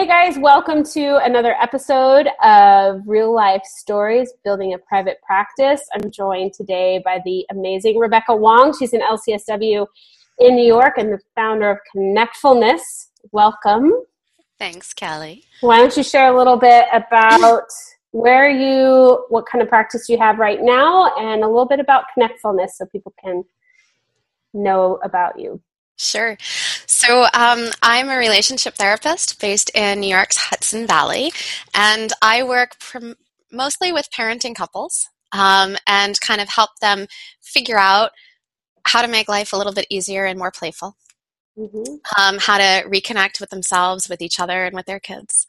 Hey guys, welcome to another episode of Real Life Stories Building a Private Practice. I'm joined today by the amazing Rebecca Wong. She's an LCSW in New York and the founder of Connectfulness. Welcome. Thanks, Kelly. Why don't you share a little bit about where you, what kind of practice you have right now, and a little bit about Connectfulness so people can know about you? Sure. So, um, I'm a relationship therapist based in New York's Hudson Valley, and I work mostly with parenting couples um, and kind of help them figure out how to make life a little bit easier and more playful. Mm-hmm. Um, how to reconnect with themselves, with each other, and with their kids.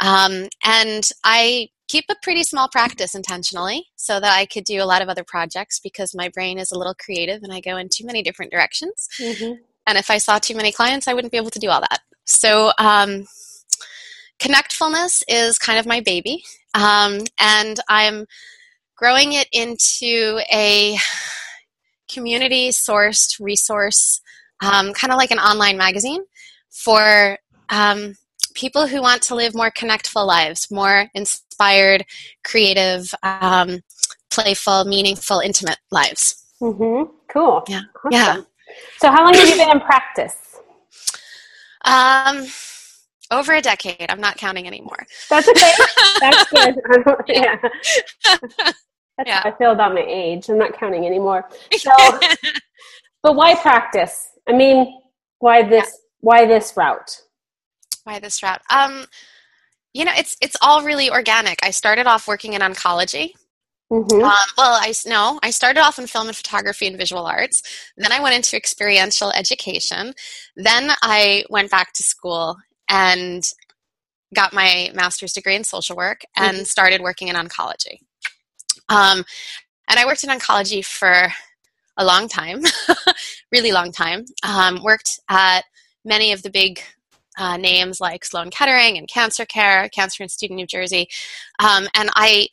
Um, and I keep a pretty small practice intentionally so that I could do a lot of other projects because my brain is a little creative and I go in too many different directions. Mm-hmm. And if I saw too many clients, I wouldn't be able to do all that. So, um, Connectfulness is kind of my baby. Um, and I'm growing it into a community sourced resource, um, kind of like an online magazine for um, people who want to live more connectful lives, more inspired, creative, um, playful, meaningful, intimate lives. Mm-hmm. Cool. Yeah. Awesome. Yeah. So, how long have you been in practice? Um, over a decade. I'm not counting anymore. That's okay. That's good. yeah. That's yeah. how I feel about my age. I'm not counting anymore. So, but why practice? I mean, why this? Yeah. Why this route? Why this route? Um, you know, it's it's all really organic. I started off working in oncology, Mm-hmm. Um, well, I no, I started off in film and photography and visual arts. Then I went into experiential education. Then I went back to school and got my master's degree in social work and mm-hmm. started working in oncology. Um, and I worked in oncology for a long time, really long time. Um, worked at many of the big uh, names like Sloan Kettering and Cancer Care, Cancer Institute in New Jersey, um, and I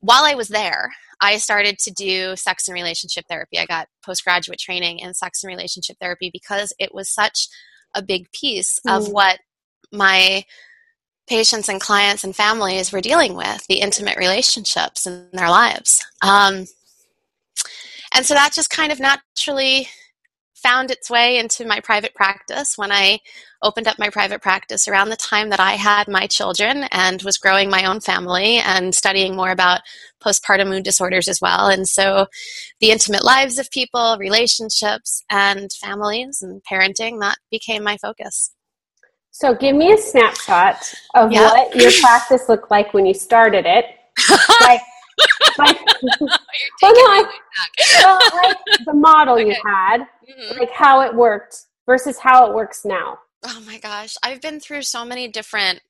while I was there, I started to do sex and relationship therapy. I got postgraduate training in sex and relationship therapy because it was such a big piece mm. of what my patients and clients and families were dealing with the intimate relationships in their lives. Um, and so that just kind of naturally found its way into my private practice when I opened up my private practice around the time that I had my children and was growing my own family and studying more about postpartum mood disorders as well. And so the intimate lives of people, relationships, and families and parenting, that became my focus. So give me a snapshot of yep. what your practice looked like when you started it. like, like, well, I, well, like the model okay. you had, mm-hmm. like how it worked versus how it works now. Oh my gosh, I've been through so many different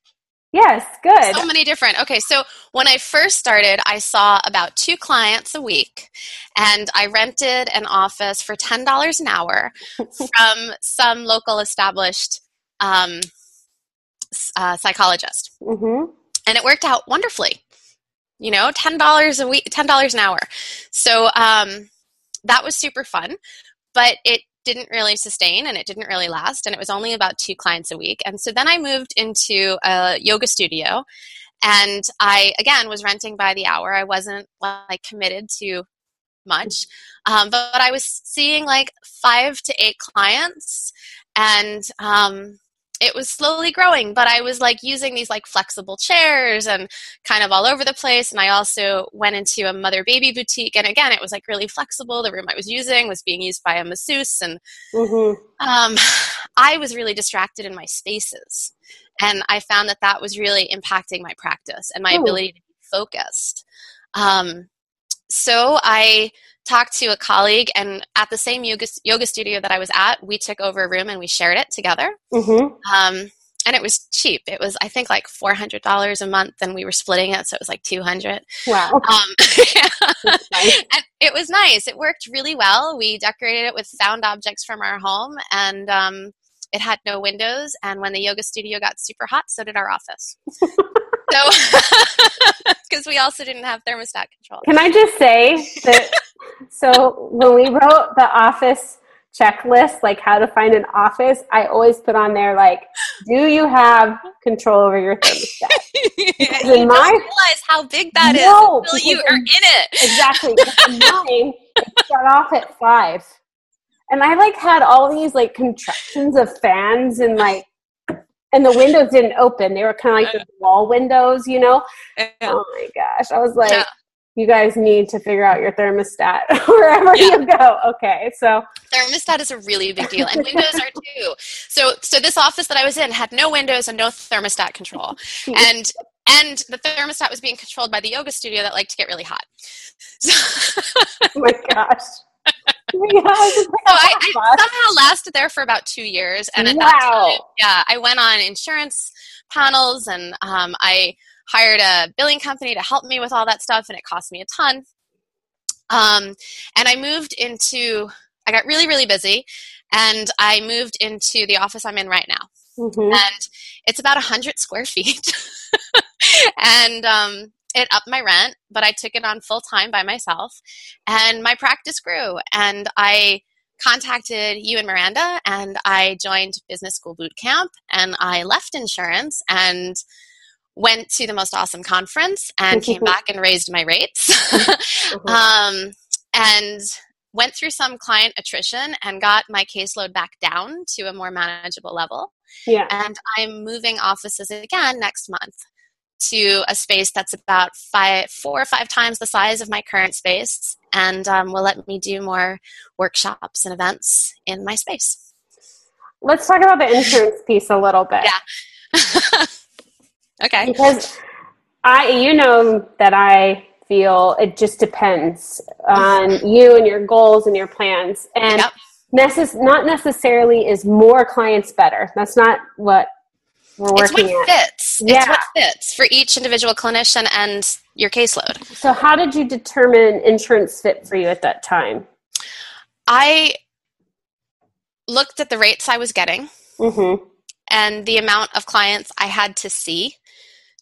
Yes, good. So many different. Okay, so when I first started, I saw about two clients a week, and I rented an office for ten dollars an hour from some local established um, uh, psychologist, mm-hmm. and it worked out wonderfully you know, $10 a week, $10 an hour. So um, that was super fun, but it didn't really sustain and it didn't really last. And it was only about two clients a week. And so then I moved into a yoga studio and I, again, was renting by the hour. I wasn't like committed to much, um, but, but, I was seeing like five to eight clients and, um, it was slowly growing but i was like using these like flexible chairs and kind of all over the place and i also went into a mother baby boutique and again it was like really flexible the room i was using was being used by a masseuse and mm-hmm. um, i was really distracted in my spaces and i found that that was really impacting my practice and my Ooh. ability to be focused um, so i talked to a colleague, and at the same yoga, yoga studio that I was at, we took over a room and we shared it together. Mm-hmm. Um, and it was cheap. It was, I think, like four hundred dollars a month, and we were splitting it, so it was like two hundred. Wow! Um, nice. and it was nice. It worked really well. We decorated it with found objects from our home, and um, it had no windows. And when the yoga studio got super hot, so did our office. so, because we also didn't have thermostat control. Can I just say that? so when we wrote the office checklist, like how to find an office, I always put on there like, do you have control over your thermostat? Because you in my realize how big that no, is until you are in it. Exactly. mine, it start off at five. And I like had all these like contractions of fans and like and the windows didn't open. They were kind of like the wall windows, you know. Yeah. Oh my gosh, I was like, yeah. you guys need to figure out your thermostat wherever yeah. you go. Okay, so thermostat is a really big deal, and windows are too. So, so this office that I was in had no windows and no thermostat control, and and the thermostat was being controlled by the yoga studio that liked to get really hot. So oh my gosh. yeah, so I, I, somehow lasted there for about two years, and at wow. that time, yeah, I went on insurance panels, and um, I hired a billing company to help me with all that stuff, and it cost me a ton. Um, and I moved into, I got really, really busy, and I moved into the office I'm in right now, mm-hmm. and it's about a hundred square feet, and um, it upped my rent, but I took it on full time by myself, and my practice grew. And I contacted you and Miranda, and I joined business school boot camp, and I left insurance and went to the most awesome conference and came back and raised my rates. Mm-hmm. um, and went through some client attrition and got my caseload back down to a more manageable level. Yeah. And I'm moving offices again next month to a space that's about five, four or five times the size of my current space, and um, will let me do more workshops and events in my space. Let's talk about the insurance piece a little bit. Yeah. okay. Because I, you know, that I feel it just depends on you and your goals and your plans, and. Yep. Necess- not necessarily is more clients better. That's not what we're working it's what at. fits. Yeah. It's what fits for each individual clinician and your caseload. So, how did you determine insurance fit for you at that time? I looked at the rates I was getting mm-hmm. and the amount of clients I had to see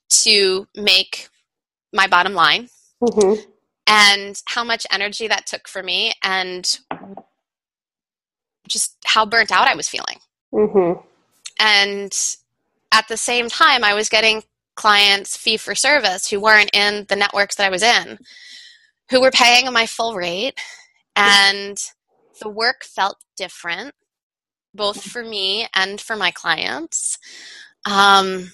to make my bottom line mm-hmm. and how much energy that took for me and just how burnt out I was feeling. Mm-hmm. And at the same time, I was getting clients fee for service who weren't in the networks that I was in, who were paying my full rate, and the work felt different, both for me and for my clients. Um,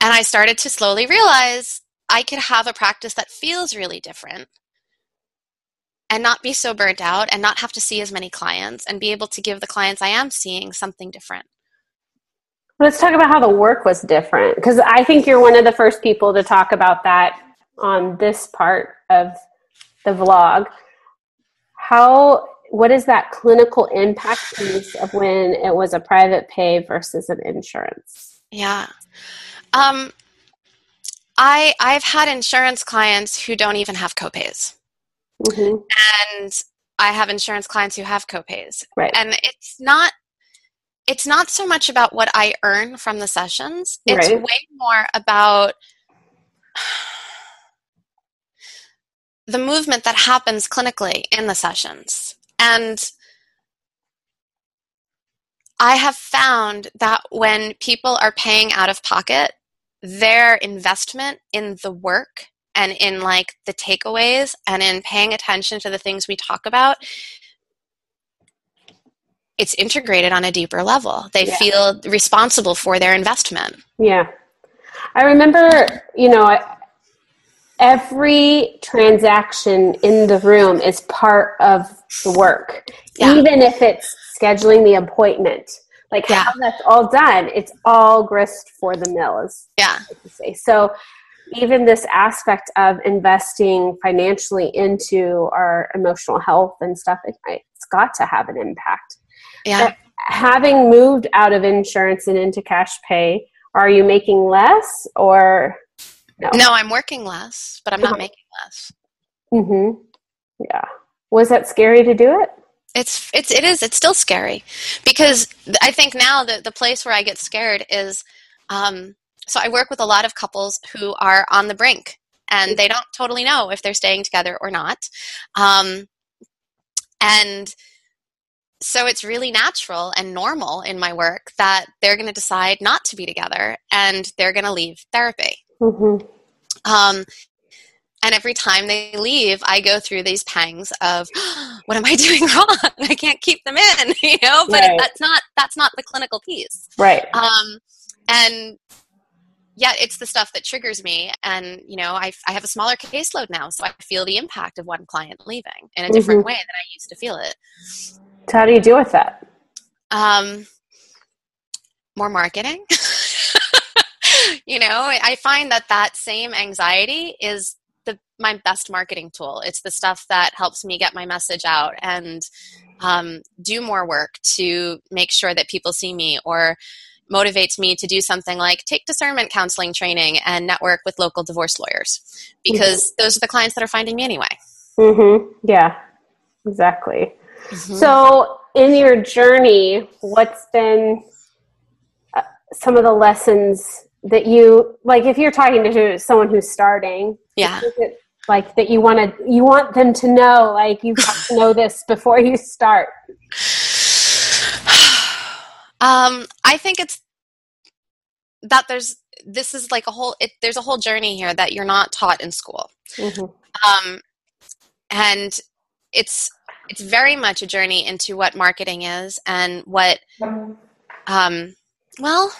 and I started to slowly realize I could have a practice that feels really different and not be so burnt out and not have to see as many clients and be able to give the clients I am seeing something different. Let's talk about how the work was different because I think you're one of the first people to talk about that on this part of the vlog. How what is that clinical impact piece of when it was a private pay versus an insurance? Yeah. Um, I I've had insurance clients who don't even have copays. Mm-hmm. And I have insurance clients who have copays. Right. And it's not it's not so much about what I earn from the sessions. It's right. way more about the movement that happens clinically in the sessions. And I have found that when people are paying out of pocket, their investment in the work and in like the takeaways and in paying attention to the things we talk about it's integrated on a deeper level. They yeah. feel responsible for their investment. Yeah. I remember, you know, every transaction in the room is part of the work, yeah. even if it's scheduling the appointment. Like yeah. how that's all done, it's all grist for the mills. Yeah. say. So even this aspect of investing financially into our emotional health and stuff, it's got to have an impact. Yeah. Having moved out of insurance and into cash pay, are you making less or no? No, I'm working less, but I'm not making less. Mm-hmm. Yeah. Was that scary to do it? It's it's it is it's still scary because I think now that the place where I get scared is um, so I work with a lot of couples who are on the brink and they don't totally know if they're staying together or not. Um, And so it's really natural and normal in my work that they're going to decide not to be together and they're going to leave therapy. Mm-hmm. Um, and every time they leave, I go through these pangs of, what am I doing wrong? I can't keep them in, you know. But right. that's not that's not the clinical piece, right? Um, and yet it's the stuff that triggers me. And you know, I I have a smaller caseload now, so I feel the impact of one client leaving in a different mm-hmm. way than I used to feel it. So how do you deal with that? Um, more marketing. you know, I find that that same anxiety is the my best marketing tool. It's the stuff that helps me get my message out and um, do more work to make sure that people see me or motivates me to do something like take discernment counseling training and network with local divorce lawyers because mm-hmm. those are the clients that are finding me anyway. Mm-hmm. Yeah, exactly. Mm-hmm. So, in your journey, what's been uh, some of the lessons that you like? If you're talking to someone who's starting, yeah, like that you want to you want them to know like you have to know this before you start. Um, I think it's that there's this is like a whole it, there's a whole journey here that you're not taught in school mm-hmm. um, and it's it's very much a journey into what marketing is and what um, well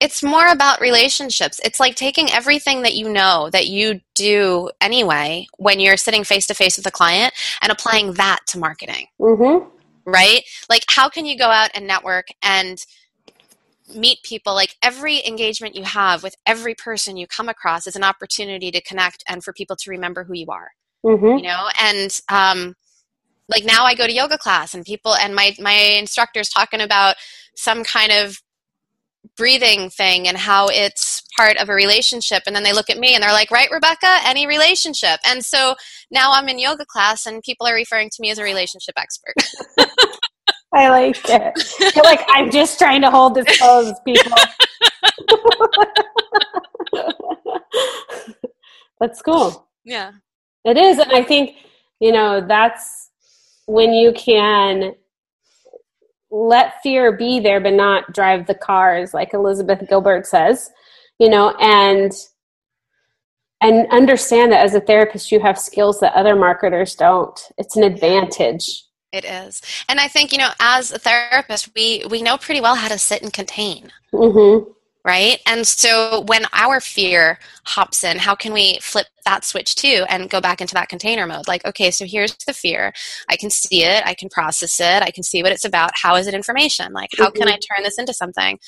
it's more about relationships. It's like taking everything that you know that you do anyway when you're sitting face to face with a client and applying that to marketing. Mm-hmm. right? Like how can you go out and network and meet people? Like every engagement you have with every person you come across is an opportunity to connect and for people to remember who you are. Mm-hmm. you know? And um, like now I go to yoga class and people and my my instructor's talking about some kind of breathing thing and how it's part of a relationship. And then they look at me and they're like right rebecca? Any relationship? And so now i'm in yoga class and people are referring to me as a relationship expert. I like it. You're like i'm just trying to hold this pose people. That's cool. Yeah. It is and i think you know that's when you can let fear be there but not drive the cars like elizabeth gilbert says you know and and understand that as a therapist you have skills that other marketers don't. It's an advantage. It is. And i think you know as a therapist we we know pretty well how to sit and contain. Mm-hmm right? And so when our fear hops in, how can we flip that switch too and go back into that container mode? Like, okay, so here's the fear. I can see it, I can process it, I can see what it's about. How is it information? Like, how can I mm-hmm. turn this into something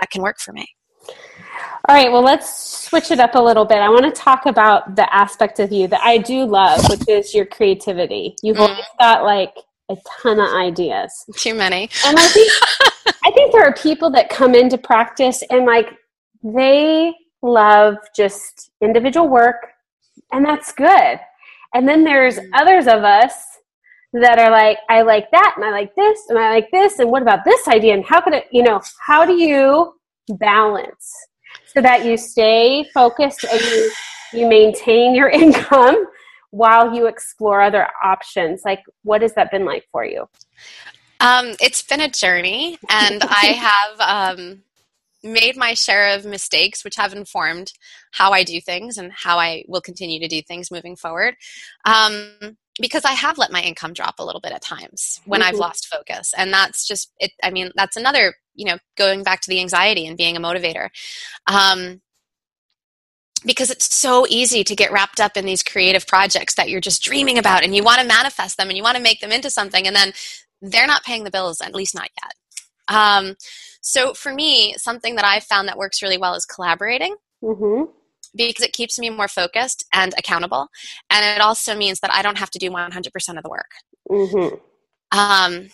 that can work for me? All right, well, let's switch it up a little bit. I want to talk about the aspect of you that I do love, which is your creativity. You've mm. always got like a ton of ideas. Too many. And I think I think there are people that come into practice and like they love just individual work and that's good. And then there's mm. others of us that are like, I like that and I like this and I like this and what about this idea and how could it, you know, how do you balance so that you stay focused and you, you maintain your income while you explore other options like what has that been like for you? Um, it's been a journey and i have um, made my share of mistakes which have informed how i do things and how i will continue to do things moving forward. Um, because i have let my income drop a little bit at times when mm-hmm. i've lost focus and that's just it i mean that's another you know going back to the anxiety and being a motivator. Um, because it's so easy to get wrapped up in these creative projects that you're just dreaming about and you want to manifest them and you want to make them into something and then they're not paying the bills at least not yet um, so for me something that i've found that works really well is collaborating mm-hmm. because it keeps me more focused and accountable and it also means that i don't have to do 100% of the work mm-hmm. um,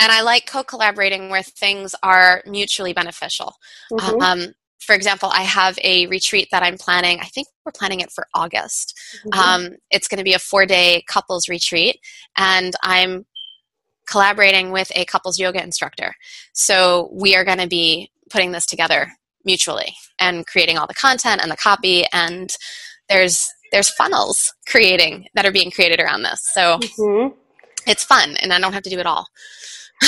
and I like co collaborating where things are mutually beneficial. Mm-hmm. Um, for example, I have a retreat that I'm planning. I think we're planning it for August. Mm-hmm. Um, it's going to be a four day couples retreat, and I'm collaborating with a couples yoga instructor. So we are going to be putting this together mutually and creating all the content and the copy. And there's there's funnels creating that are being created around this. So mm-hmm. it's fun, and I don't have to do it all.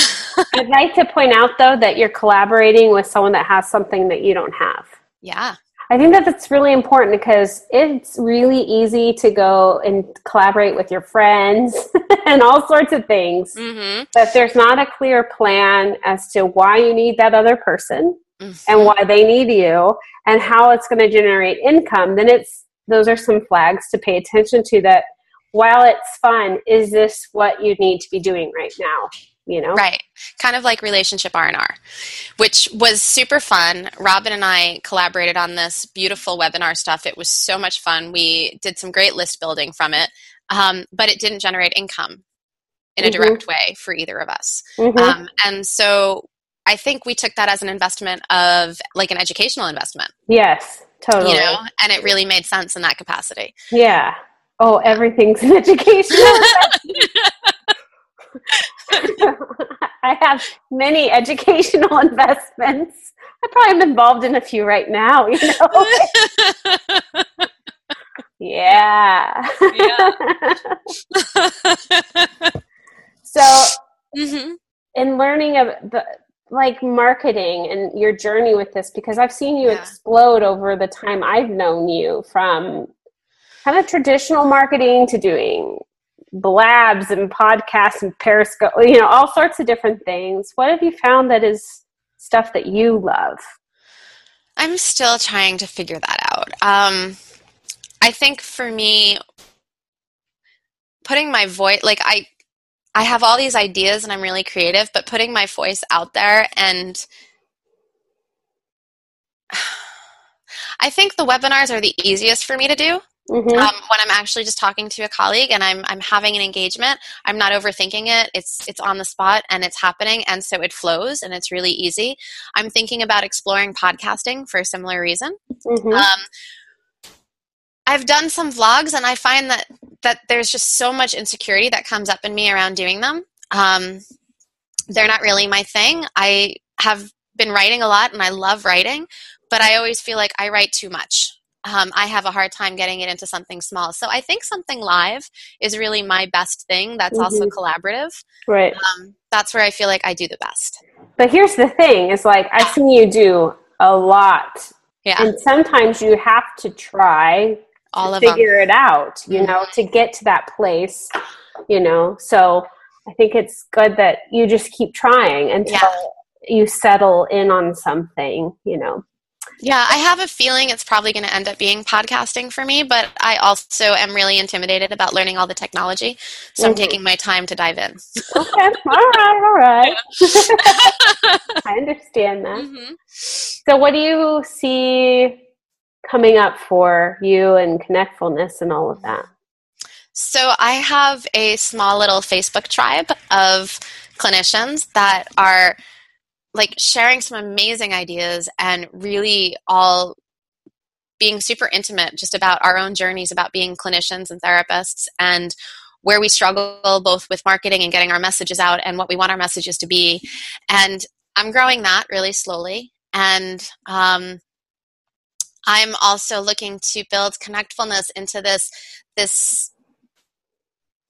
I'd like to point out though that you're collaborating with someone that has something that you don't have. Yeah. I think that that's really important because it's really easy to go and collaborate with your friends and all sorts of things. Mm-hmm. But there's not a clear plan as to why you need that other person mm-hmm. and why they need you and how it's going to generate income, then it's those are some flags to pay attention to that while it's fun, is this what you need to be doing right now? You know? Right. Kind of like relationship R&R, which was super fun. Robin and I collaborated on this beautiful webinar stuff. It was so much fun. We did some great list building from it, um, but it didn't generate income in a mm-hmm. direct way for either of us. Mm-hmm. Um, and so I think we took that as an investment of like an educational investment. Yes, totally. You know, and it really made sense in that capacity. Yeah. Oh, everything's an educational I have many educational investments. I probably am involved in a few right now, you know. yeah. yeah. so, mm-hmm. in learning of the like marketing and your journey with this, because I've seen you yeah. explode over the time I've known you from kind of traditional marketing to doing blabs and podcasts and periscope you know all sorts of different things. What have you found that is stuff that you love? I'm still trying to figure that out. Um, i think for me putting my voice like i i have all these ideas and i'm really creative but putting my voice out there and i think the webinars are the easiest for me to do Mm-hmm. Um, when I'm actually just talking to a colleague and I'm I'm having an engagement, I'm not overthinking it. It's it's on the spot and it's happening, and so it flows and it's really easy. I'm thinking about exploring podcasting for a similar reason. Mm-hmm. Um, I've done some vlogs, and I find that that there's just so much insecurity that comes up in me around doing them. Um, they're not really my thing. I have been writing a lot, and I love writing, but I always feel like I write too much um, I have a hard time getting it into something small. So I think something live is really my best thing. That's mm-hmm. also collaborative. Right. Um, that's where I feel like I do the best. But here's the thing: is like I've seen you do a lot. Yeah. And sometimes you have to try all to of figure them. it out. You mm-hmm. know, to get to that place. You know, so I think it's good that you just keep trying until yeah. you settle in on something. You know. Yeah, I have a feeling it's probably going to end up being podcasting for me, but I also am really intimidated about learning all the technology. So mm-hmm. I'm taking my time to dive in. okay. All right. All right. I understand that. Mm-hmm. So, what do you see coming up for you and Connectfulness and all of that? So, I have a small little Facebook tribe of clinicians that are like sharing some amazing ideas and really all being super intimate just about our own journeys about being clinicians and therapists and where we struggle both with marketing and getting our messages out and what we want our messages to be. And i'm growing that really slowly. And um, i'm also looking to build connectfulness into this this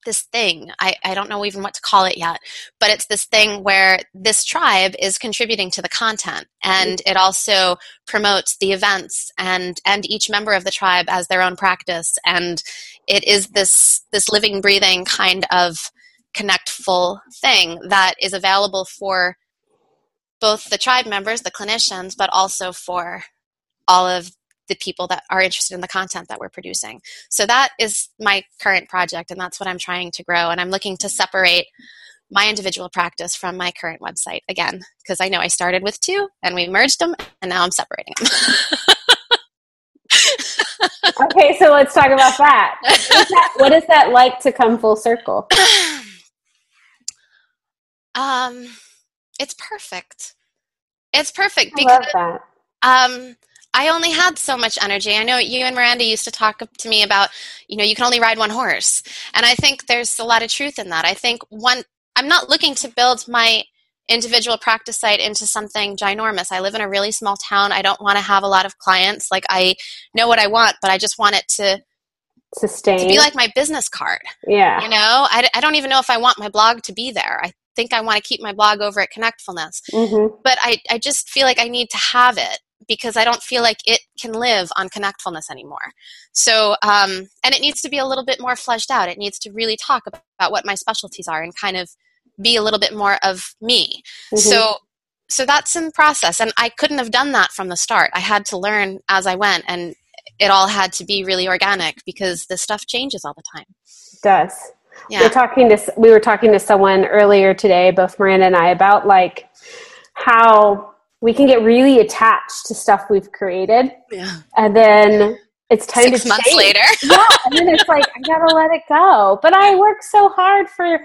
this thing. I, I don't know even what to call it yet, but it's this thing where this tribe is contributing to the content and mm-hmm. it also promotes the events and and each member of the tribe as their own practice and it is this this living breathing kind of connectful thing that is available for both the tribe members, the clinicians, but also for all of the people that are interested in the content that we're producing. So that is my current project, and that's what I'm trying to grow. And I'm looking to separate my individual practice from my current website again, because I know I started with two and we merged them, and now I'm separating them. okay, so let's talk about that. What is that, what is that like to come full circle? Um, it's perfect. It's perfect because um, I only had so much energy. I know you and Miranda used to talk to me about, you know, you can only ride one horse. And I think there's a lot of truth in that. I think one, I'm not looking to build my individual practice site into something ginormous. I live in a really small town. I don't want to have a lot of clients. Like, I know what I want, but I just want it to sustain. To be like my business card. Yeah. You know, I, I don't even know if I want my blog to be there. I think I want to keep my blog over at Connectfulness. Mm-hmm. But I, I just feel like I need to have it because I don't feel like it can live on Connectfulness anymore. So, um, and it needs to be a little bit more fleshed out. It needs to really talk about, about what my specialties are and kind of be a little bit more of me. Mm-hmm. So, so that's in process. And I couldn't have done that from the start. I had to learn as I went and it all had to be really organic because this stuff changes all the time. It does. Yeah. We're talking to we were talking to someone earlier today, both Miranda and I, about like how we can get really attached to stuff we've created. Yeah. And then it's time Six to months change. later. yeah. And then it's like, I gotta let it go. But I work so hard for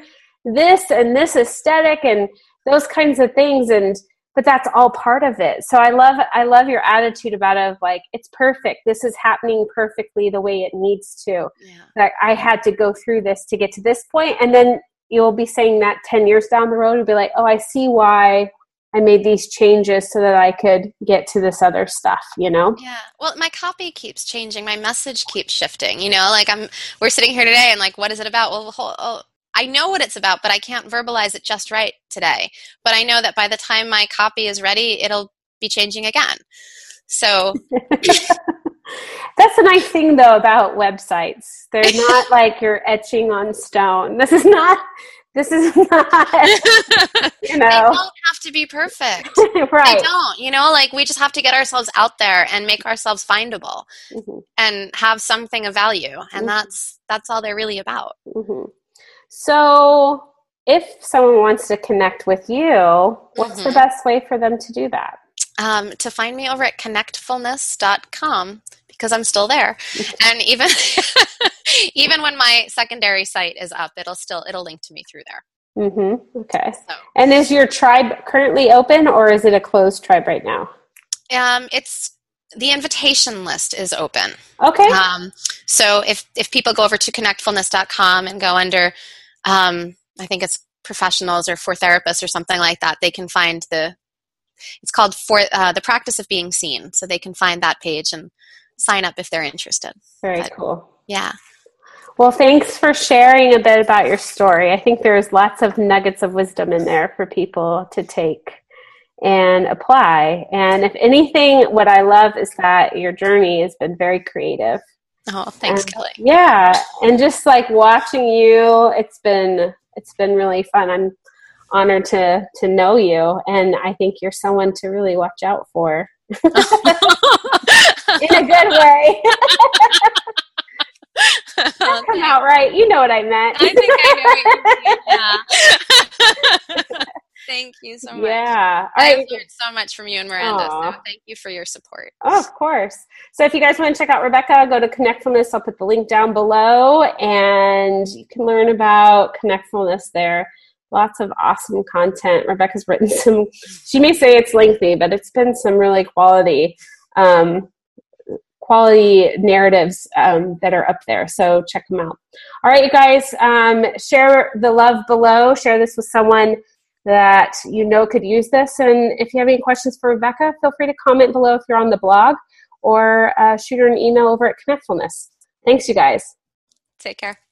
this and this aesthetic and those kinds of things and but that's all part of it so i love i love your attitude about it of like it's perfect this is happening perfectly the way it needs to yeah. like i had to go through this to get to this point and then you'll be saying that 10 years down the road and be like oh i see why i made these changes so that i could get to this other stuff you know yeah well my copy keeps changing my message keeps shifting you know like i'm we're sitting here today and like what is it about well oh, I know what it's about, but I can't verbalize it just right today. But I know that by the time my copy is ready, it'll be changing again. So that's the nice thing though about websites. They're not like you're etching on stone. This is not this is not you know they don't have to be perfect. right. They don't. You know, like we just have to get ourselves out there and make ourselves findable mm-hmm. and have something of value. And mm-hmm. that's that's all they're really about. Mm-hmm. So, if someone wants to connect with you, what's mm-hmm. the best way for them to do that? Um, to find me over at connectfulness.com because I'm still there. and even even when my secondary site is up, it'll still it'll link to me through there. Mm-hmm. Okay. So. And is your tribe currently open, or is it a closed tribe right now? Um, it's the invitation list is open. Okay. Um, so if if people go over to connectfulness.com and go under um, I think it's professionals or for therapists or something like that, they can find the it's called for uh, the practice of being seen. So they can find that page and sign up if they're interested. Very but, cool. Yeah. Well, thanks for sharing a bit about your story. I think there's lots of nuggets of wisdom in there for people to take and apply. And if anything, what I love is that your journey has been very creative. Oh, thanks, and, Kelly. Yeah, and just like watching you, it's been it's been really fun. I'm honored to to know you, and I think you're someone to really watch out for in a good way. that come out right. You know what I meant. I think I know what you mean. Yeah. Thank you so much. Yeah. I've learned so much from you and Miranda. Aww. So thank you for your support. Oh, of course. So if you guys want to check out Rebecca, go to Connectfulness. I'll put the link down below and you can learn about Connectfulness there. Lots of awesome content. Rebecca's written some, she may say it's lengthy, but it's been some really quality um, quality narratives um, that are up there. So check them out. All right, you guys, um, share the love below. Share this with someone that you know could use this. And if you have any questions for Rebecca, feel free to comment below if you're on the blog or uh, shoot her an email over at Connectfulness. Thanks, you guys. Take care.